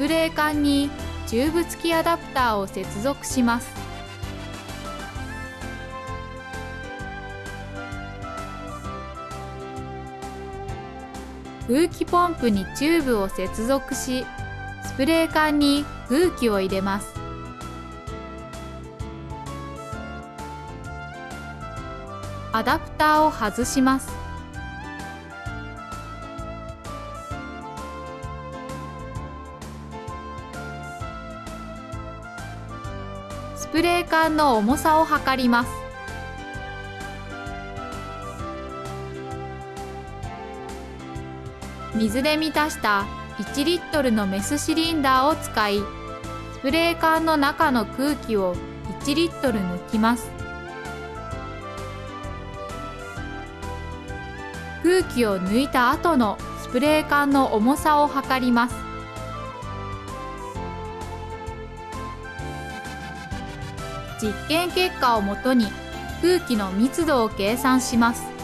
プレー缶にチューブ付きアダプターを接続します。空気ポンプにチューブを接続しスプレー缶に空気を入れます。アダプターを外します。スプレー缶の重さを測ります。水で満たした1リットルのメスシリンダーを使いスプレー缶の中の空気を1リットル抜きます。空気を抜いた後のスプレー缶の重さを測ります。実験結果をもとに空気の密度を計算します。